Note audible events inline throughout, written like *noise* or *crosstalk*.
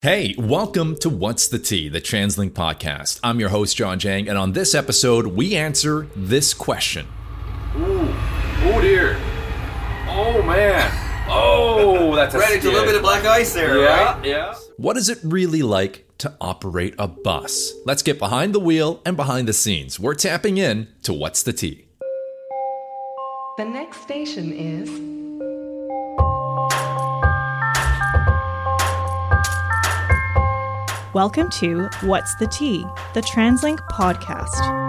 Hey, welcome to What's the Tea, the TransLink podcast. I'm your host, Jawn Jang, and on this episode, we answer this question Ooh, oh dear. Oh man. Oh, that's a Right, it's a little bit of black ice there, Yeah, right? yeah. What is it really like to operate a bus? Let's get behind the wheel and behind the scenes. We're tapping in to What's the Tea. The next station is Welcome to What's the Tea, the TransLink podcast.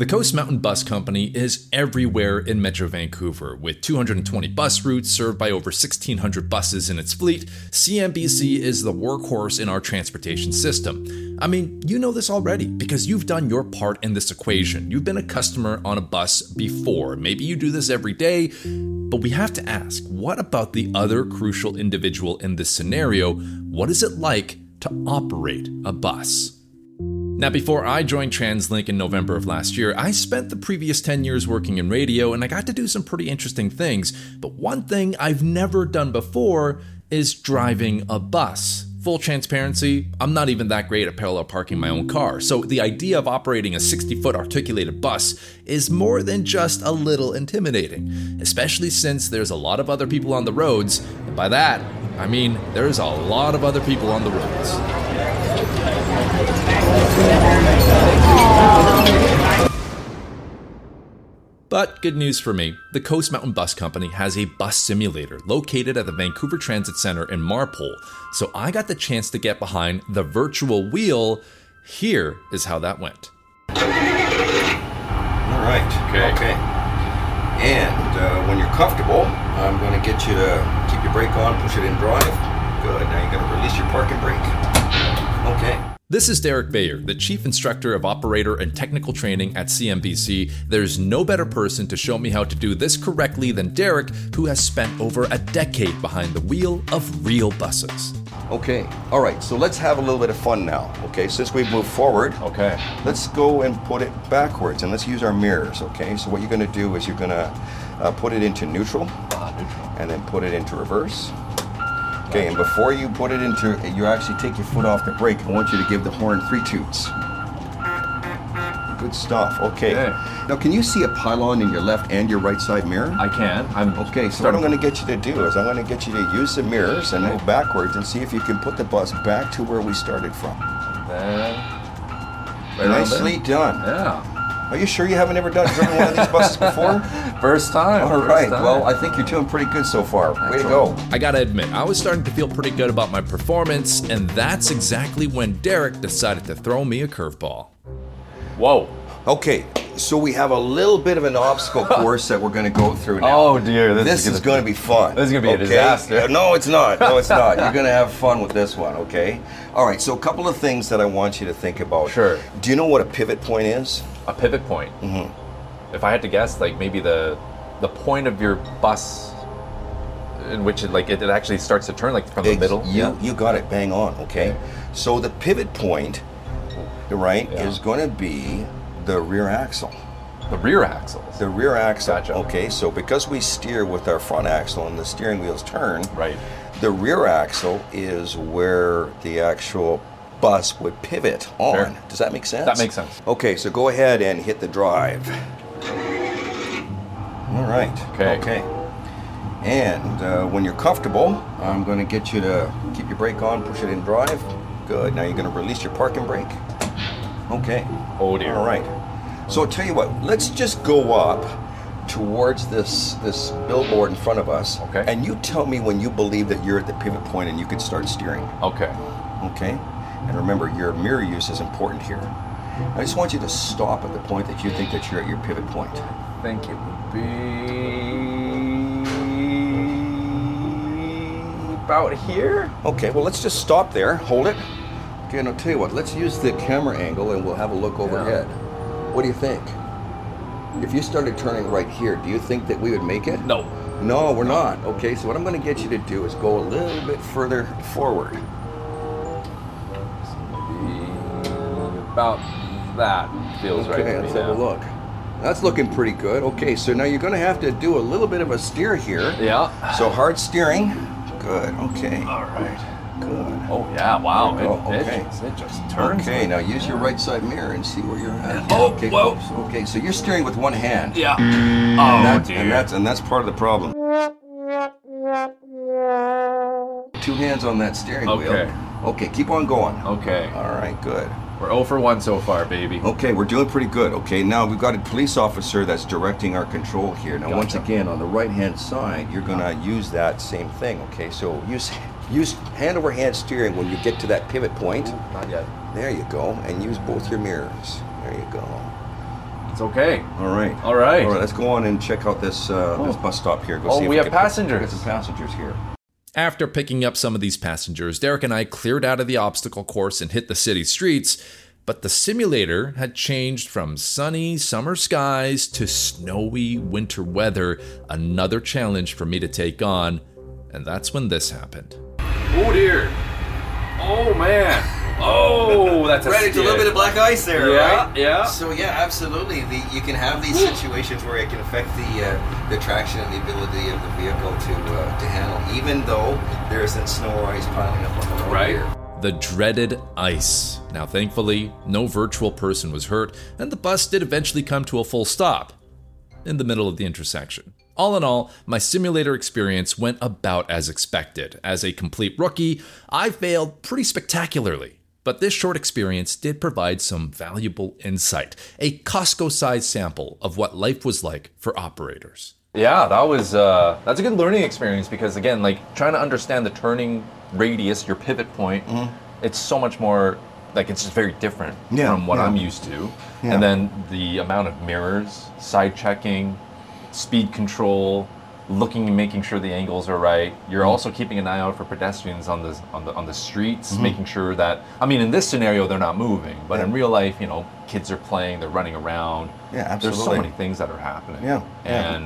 The Coast Mountain Bus Company is everywhere in Metro Vancouver. With 220 bus routes served by over 1,600 buses in its fleet, CMBC is the workhorse in our transportation system. I mean, you know this already because you've done your part in this equation. You've been a customer on a bus before. Maybe you do this every day, but we have to ask what about the other crucial individual in this scenario? What is it like to operate a bus? Now, before I joined TransLink in November of last year, I spent the previous 10 years working in radio and I got to do some pretty interesting things. But one thing I've never done before is driving a bus. Full transparency, I'm not even that great at parallel parking my own car, so the idea of operating a 60 foot articulated bus is more than just a little intimidating, especially since there's a lot of other people on the roads, and by that, I mean there's a lot of other people on the roads. But good news for me the Coast Mountain Bus Company has a bus simulator located at the Vancouver Transit Center in Marpole, so I got the chance to get behind the virtual wheel. Here is how that went. All right. Okay. Okay. And uh, when you're comfortable, I'm going to get you to keep your brake on, push it in drive. Good. Now you're going to release your parking brake. Okay. This is Derrick Bayer, the Chief Instructor of Operator and Technical Training at CMBC. There's no better person to show me how to do this correctly than Derrick, who has spent over a decade behind the wheel of real buses. Okay. All right. So let's have a little bit of fun now. Okay. Since we've moved forward, Okay. let's go and put it backwards and let's use our mirrors. Okay. So what you're going to do is you're going to uh, put it into neutral Ah, neutral. and then put it into reverse. Okay, and before you put it into, you actually take your foot off the brake. I want you to give the horn three toots. Good stuff. Okay. Okay. Now, can you see a pylon in your left and your right side mirror? I can. I'm Okay, so what I'm going to get you to do is I'm going to get you to use the mirrors and move backwards and see if you can put the bus back to where we started from. Then, right Nicely done. Yeah. Are you sure you haven't ever done driven one of these buses before? *laughs* First time. All first right. time. Well, I think you're doing pretty good so far. Way to go. I gotta admit, I was starting to feel pretty good about my performance, and that's exactly when Derrick decided to throw me a curveball. Whoa. Okay, so we have a little bit of an obstacle *laughs* course that we're going to go through now. Oh, dear, this This, is is, gonna- be fun. this is gonna be a disaster. No, it's not. No, it's not. *laughs* You're going to have fun with this one, okay? All right, so a couple of things that I want you to think about. Sure. Do you know what a pivot point is? A pivot point. Mm-hmm. If I had to guess, like maybe the the point of your bus in which it like it, it actually starts to turn like from the middle. You, you got it bang on, okay? So the pivot point, right, Yeah. is going to be the rear axle. The rear axle. The rear axle. Gotcha. Okay, so because we steer with our front axle and the steering wheels turn, Right. The rear axle is where the actual bus would pivot on. Sure. Does that make sense? That makes sense. Okay, so go ahead and hit the drive. All right. Okay. Okay. And uh, when you're comfortable, I'm going to get you to keep your brake on, push it in drive. Good. Now you're going to release your parking brake. Okay. Oh dear. All right. So I'll tell you what. Let's just go up towards this this billboard in front of us. Okay. And you tell me when you believe that you're at the pivot point and you can start steering. Okay. Okay. And remember, your mirror use is important here. I just want you to stop at the point that you think that you're at your pivot point. I think it would be about here. Okay. Well, let's just stop there. Hold it. Okay. And I'll tell you what. Let's use the camera angle and we'll have a look overhead. What do you think? If you started turning right here, do you think that we would make it? No. No, we're not. Okay, so what I'm going to get you to do is go a little bit further forward. About That feels right Okay, to me let's have now. a look. That's looking pretty good. Okay, so now you're going to have to do a little bit of a steer here. Yeah. So hard steering. Good. Okay. All right. Oh yeah! Wow. It, Oh, okay. just, it just turns. Okay, now use your right side mirror and see where you're at. Oh, okay, whoa. close. Okay, so you're steering with one hand. Yeah. And, Oh that- dear. and that's and that's part of the problem. Two hands on that steering Okay. wheel. Okay, keep on going. okay. All right, good. We're 0 for 1 so far, baby. Okay, we're doing pretty good. Okay, now we've got a police officer that's directing our control here. Now, once again, on the right-hand side, you're gonna uh-huh. use that same thing. Okay, so use *laughs* use hand over hand steering when you get to that pivot point. Not yet. There you go, and use both your mirrors. There you go. It's okay. All right. All right. All right. Let's go on and check out this uh, this Oh. bus stop here. Go Oh, see if we can have pick- passengers. Get some passengers here. After picking up some of these passengers, Derrick and I cleared out of the obstacle course and hit the city streets. But the simulator had changed from sunny summer skies to snowy winter weather, another challenge for me to take on. And that's when this happened. Oh dear. Oh man. Oh, that's a Right, it's a little bit of black ice there, Yeah, right? yeah. So yeah, absolutely. The, you can have these situations where it can affect the uh, the traction and the ability of the vehicle to uh, to handle, even though there isn't snow or ice piling up on the road Right. here. The dreaded ice. Now, thankfully, no virtual person was hurt, and the bus did eventually come to a full stop in the middle of the intersection. All in all, my simulator experience went about as expected. As a complete rookie, I failed pretty spectacularly. But this short experience did provide some valuable insight, a Costco sized sample of what life was like for operators. Yeah, that was uh, that's a good learning experience because again, like trying to understand the turning radius, your pivot point, it's so much more like it's just very different Yeah, from what yeah. I'm used to. Yeah. And then the amount of mirrors, side checking, speed control, looking and making sure the angles are right. You're Mm-hmm. also keeping an eye out for pedestrians on the on the on the streets, making sure that I mean in this scenario they're not moving, but in real life, you know, kids are playing, they're running around. Yeah, absolutely. There's so many things that are happening. Yeah, yeah.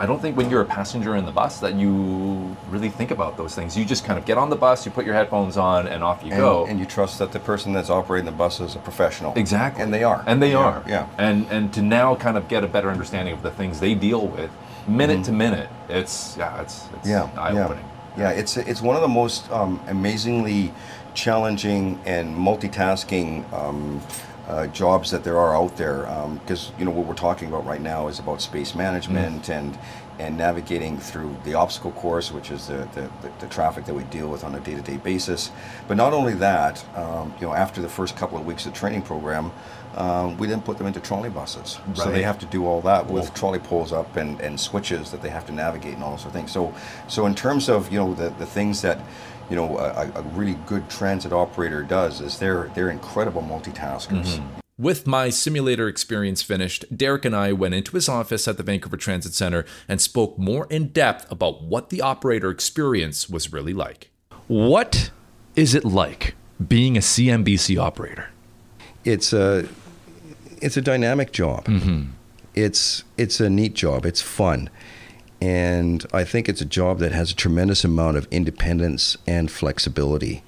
I don't think when you're a passenger in the bus that you really think about those things. You just kind of get on the bus, you put your headphones on, and off you And, go. and you trust that the person that's operating the bus is a professional. exactly. And they are. And they Yeah, are. Yeah. And and to now kind of get a better understanding of the things they deal with, minute to minute, it's yeah, it's it's yeah, eye opening. Yeah, yeah. It's it's one of the most um, amazingly challenging and multitasking um, uh, jobs that there are out there. Because you know what we're talking about right now is about space management Mm. and and navigating through the obstacle course, which is the the, the, traffic that we deal with on a day-to-day basis. But not only that, um, you know, after the first couple of weeks of training program. Um, we then put them into trolley buses, so they have to do all that with trolley poles up and, and switches that they have to navigate and all those sort of things. So, so in terms of you know the, the things that you know a, a really good transit operator does is they're they're incredible multitaskers. Mm-hmm. With my simulator experience finished, Derrick and I went into his office at the Vancouver Transit Center and spoke more in depth about what the operator experience was really like. What is it like being a CMBC operator? It's a it's a dynamic job. Mm-hmm. It's it's a neat job. It's fun, and I think it's a job that has a tremendous amount of independence and flexibility.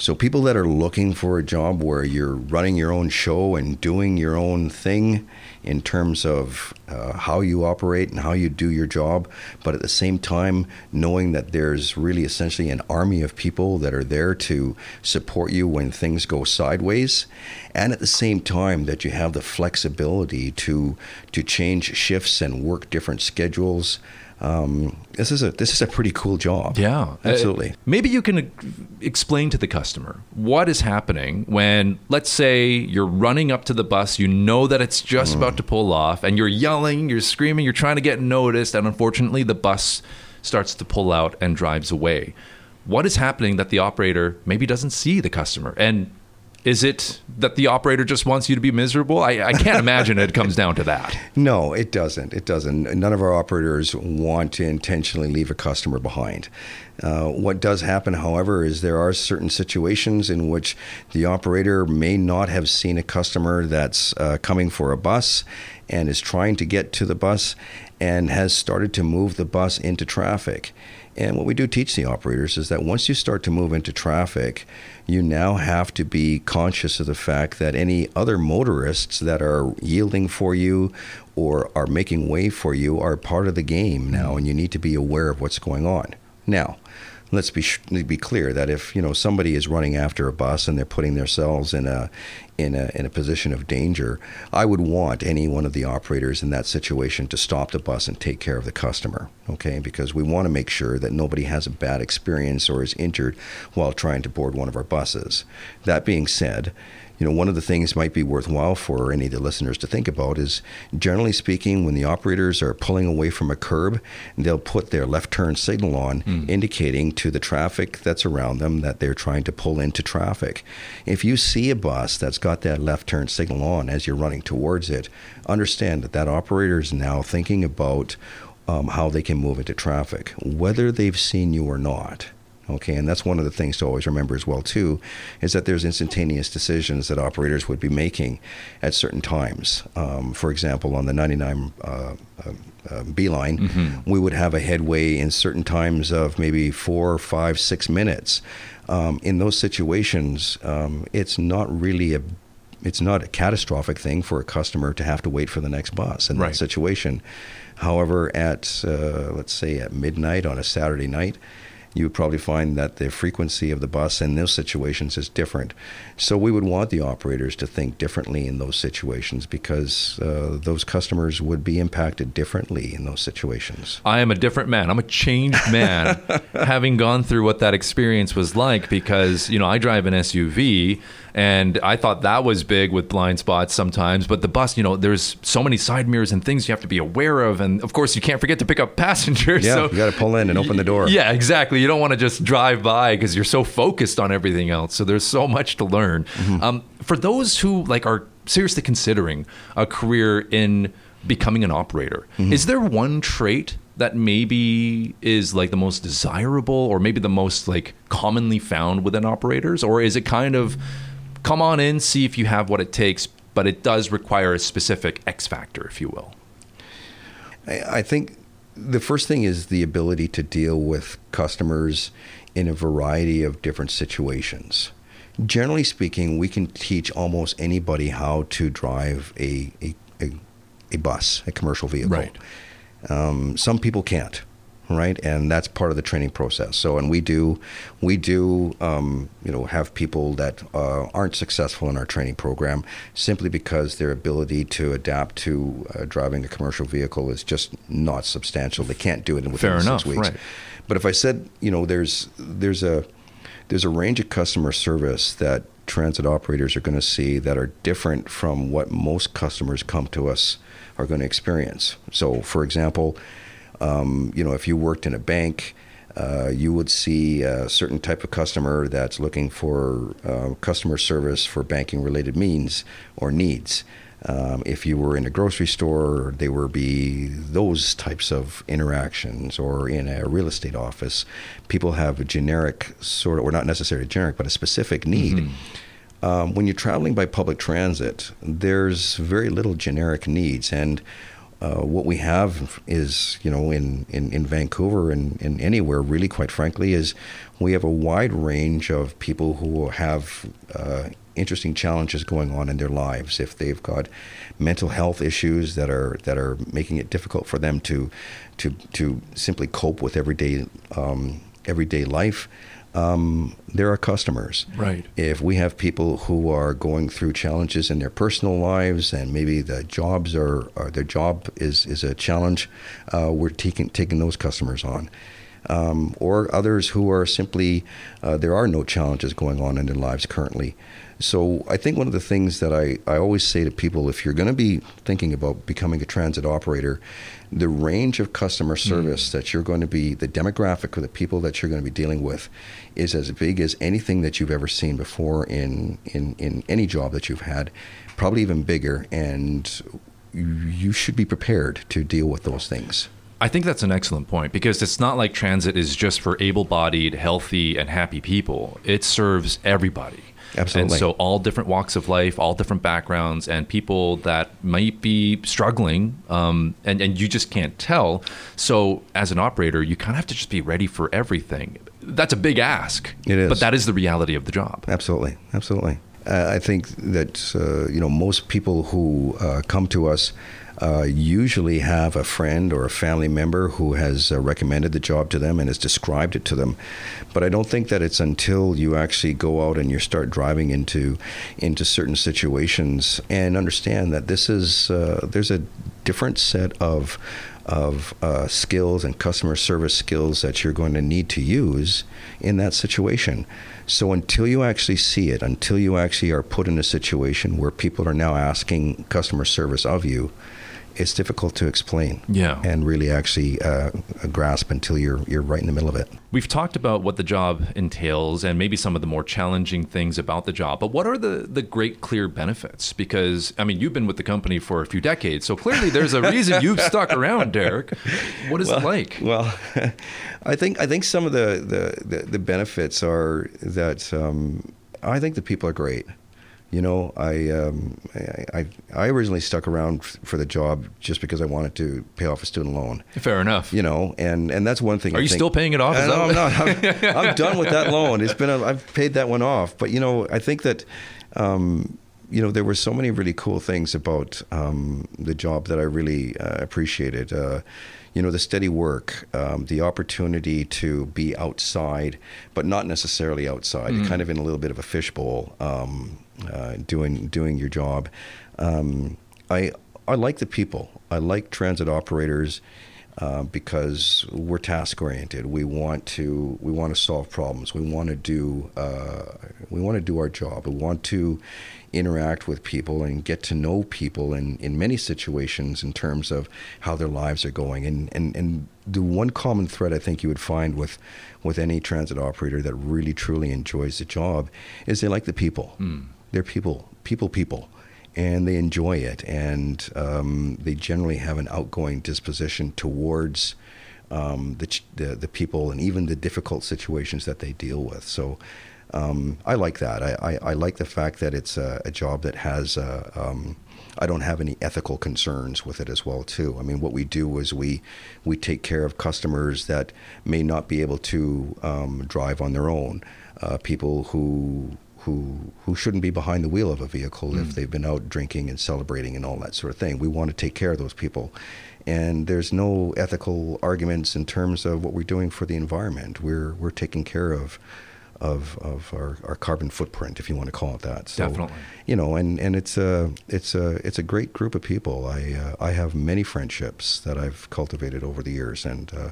So people that are looking for a job where you're running your own show and doing your own thing in terms of uh, how you operate and how you do your job, but at the same time knowing that there's really essentially an army of people that are there to support you when things go sideways, and at the same time that you have the flexibility to to change shifts and work different schedules. Um, this is a this is a pretty cool job. Yeah, absolutely. Uh, maybe you can uh, explain to the customer what is happening when, let's say, you're running up to the bus, you know that it's just about to pull off, and you're yelling, you're screaming, you're trying to get noticed, and unfortunately, the bus starts to pull out and drives away. What is happening that the operator maybe doesn't see the customer? And is it that the operator just wants you to be miserable? I, I can't imagine it comes down to that. *laughs* No, it doesn't. It doesn't. None of our operators want to intentionally leave a customer behind. Uh, what does happen, however, is there are certain situations in which the operator may not have seen a customer that's uh, coming for a bus and is trying to get to the bus and has started to move the bus into traffic. And what we do teach the operators is that once you start to move into traffic, you now have to be conscious of the fact that any other motorists that are yielding for you or are making way for you are part of the game now, and you need to be aware of what's going on. Now, let's be be clear that if you know somebody is running after a bus and they're putting themselves in a in a in a position of danger, I would want any one of the operators in that situation to stop the bus and take care of the customer. Okay, because we want to make sure that nobody has a bad experience or is injured while trying to board one of our buses. That being said, you know, one of the things might be worthwhile for any of the listeners to think about is generally speaking, when the operators are pulling away from a curb, they'll put their left turn signal on, mm. indicating to the traffic that's around them that they're trying to pull into traffic. If you see a bus that's got that left turn signal on as you're running towards it, understand that that operator is now thinking about um, how they can move into traffic, whether they've seen you or not. Okay, and that's one of the things to always remember as well too, is that there's instantaneous decisions that operators would be making at certain times. Um, for example, on the 99 uh, uh, uh, B-Line, mm-hmm. we would have a headway in certain times of maybe four, five, six minutes. Um, in those situations, um, it's not really a it's not a catastrophic thing for a customer to have to wait for the next bus in right. that situation. However, at uh, let's say at midnight on a Saturday night, you would probably find that the frequency of the bus in those situations is different. So we would want the operators to think differently in those situations because uh, those customers would be impacted differently in those situations. I am a different man. I'm a changed man, *laughs* having gone through what that experience was like because, you know, I drive an SUV and I thought that was big with blind spots sometimes. But the bus, you know, there's so many side mirrors and things you have to be aware of, and of course you can't forget to pick up *laughs* passengers. Yeah, so, you got to pull in and open the door. Yeah, exactly. You don't want to just drive by because you're so focused on everything else. So there's so much to learn. Mm-hmm. Um, for those who like are seriously considering a career in becoming an operator, mm-hmm. is there one trait that maybe is like the most desirable or maybe the most like commonly found within operators or is it kind of come on in, see if you have what it takes, but it does require a specific X factor, if you will. I think the first thing is the ability to deal with customers in a variety of different situations. Generally speaking, we can teach almost anybody how to drive a, a, a, a bus, a commercial vehicle. Right. Um, some people can't right? And that's part of the training process. So, and we do, we do, um, you know, have people that uh, aren't successful in our training program simply because their ability to adapt to uh, driving a commercial vehicle is just not substantial. They can't do it in within Fair six enough, weeks. Right. But if I said, you know, there's there's a there's a range of customer service that transit operators are going to see that are different from what most customers come to us are going to experience. So, for example, um, you know, if you worked in a bank, uh, you would see a certain type of customer that's looking for uh, customer service for banking related means or needs. Um, if you were in a grocery store, there would be those types of interactions, or in a real estate office, people have a generic sort of, or not necessarily generic, but a specific need. Mm-hmm. Um, when you're traveling by public transit, there's very little generic needs, and uh, what we have is, you know, in, in, in Vancouver and, and anywhere, really, quite frankly, is we have a wide range of people who have uh, interesting challenges going on in their lives. If they've got mental health issues that are that are making it difficult for them to to to simply cope with everyday um, everyday life um, there are customers. Right. If we have people who are going through challenges in their personal lives and maybe the jobs are, or their job is, is a challenge, uh, we're taking, taking those customers on. Um, or others who are simply, uh, there are no challenges going on in their lives currently. So I think one of the things that I, I always say to people, if you're going to be thinking about becoming a transit operator, the range of customer hmm. service mm. that you're going to be, the demographic of the people that you're going to be dealing with, is as big as anything that you've ever seen before in in, in any job that you've had, probably even bigger. And you should be prepared to deal with those things. I think that's an excellent point because it's not like transit is just for able bodied, healthy, and happy people. It serves everybody. Absolutely. And so all different walks of life, all different backgrounds, and people that might be struggling, um, and and you just can't tell. So as an operator, you kind of have to just be ready for everything. That's a big ask. It is. but that is the reality of the job. Absolutely, absolutely. Uh, I think that uh, you know most people who uh, come to us uh, usually have a friend or a family member who has uh, recommended the job to them and has described it to them. But I don't think that it's until you actually go out and you start driving into into certain situations and understand that this is uh, there's a different set of of uh, skills and customer service skills that you're going to need to use in that situation. So until you actually see it, until you actually are put in a situation where people are now asking customer service of you, it's difficult to explain. Yeah. And really actually uh, grasp until you're you're right in the middle of it. We've talked about what the job entails and maybe some of the more challenging things about the job, but what are the, the great clear benefits? Because, I mean, you've been with the company for a few decades, so clearly there's a reason *laughs* you've stuck around, Derrick. What is well, it like? Well, *laughs* I think I think some of the, the, the, the benefits are that um, I think the people are great. You know, I, um, I I originally stuck around for the job just because I wanted to pay off a student loan. Fair enough. You know, and, and that's one thing. Are I you think, still paying it off? Is no, I'm not. I'm, *laughs* I'm done with that loan. It's been a, I've paid that one off. But you know, I think that. Um, you know, there were so many really cool things about um, the job that I really uh, appreciated. Uh, you know, the steady work, um, the opportunity to be outside, but not necessarily outside, Mm. kind of in a little bit of a fishbowl, um, uh, doing doing your job. Um, I I like the people. I like transit operators uh, because we're task oriented. We want to we want to solve problems. We want to do uh, we want to do our job. We want to interact with people and get to know people in, in many situations in terms of how their lives are going. And, and, and the one common thread I think you would find with with any transit operator that really truly enjoys the job is they like the people. They're people, people, people and they enjoy it, and um, they generally have an outgoing disposition towards um, the, the the people and even the difficult situations that they deal with. So. Um, I like that. I, I, I like the fact that it's a, a job that has. Uh, um, I don't have any ethical concerns with it as well too. I mean, what we do is we we take care of customers that may not be able to um, drive on their own. Uh, people who who who shouldn't be behind the wheel of a vehicle if they've been out drinking and celebrating and all that sort of thing. We want to take care of those people. And there's no ethical arguments in terms of what we're doing for the environment. We're we're taking care of of, of our, our carbon footprint, if you want to call it that. So, Definitely. You know, and, and it's a it's a it's a great group of people. I uh, I have many friendships that I've cultivated over the years, and uh,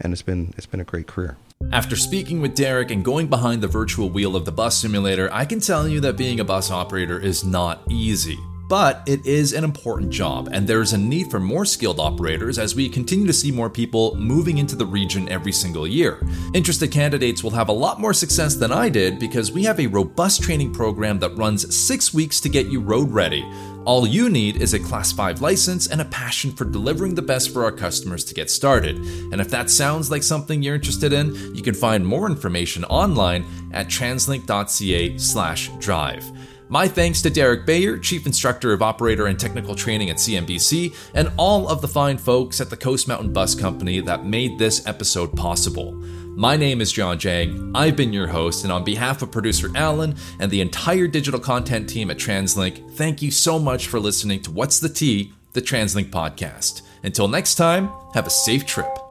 and it's been it's been a great career. After speaking with Derrick and going behind the virtual wheel of the bus simulator, I can tell you that being a bus operator is not easy. But it is an important job, and there is a need for more skilled operators as we continue to see more people moving into the region every single year. Interested candidates will have a lot more success than I did because we have a robust training program that runs six weeks to get you road ready. All you need is a Class 5 license and a passion for delivering the best for our customers to get started. And if that sounds like something you're interested in, you can find more information online at translink.ca/drive. My thanks to Derrick Bayer, Chief Instructor of Operator and Technical Training at CMBC, and all of the fine folks at the Coast Mountain Bus Company that made this episode possible. My name is Jawn Jang. I've been your host, and on behalf of producer Alan and the entire digital content team at TransLink, thank you so much for listening to What's the Tea, the TransLink podcast. Until next time, have a safe trip.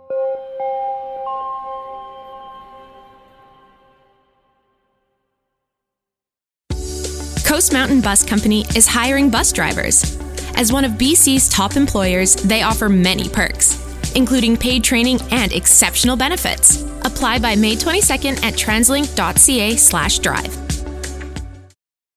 Coast Mountain Bus Company is hiring bus drivers. As one of BC's top employers, they offer many perks, including paid training and exceptional benefits. Apply by May 22nd at translink.ca/drive.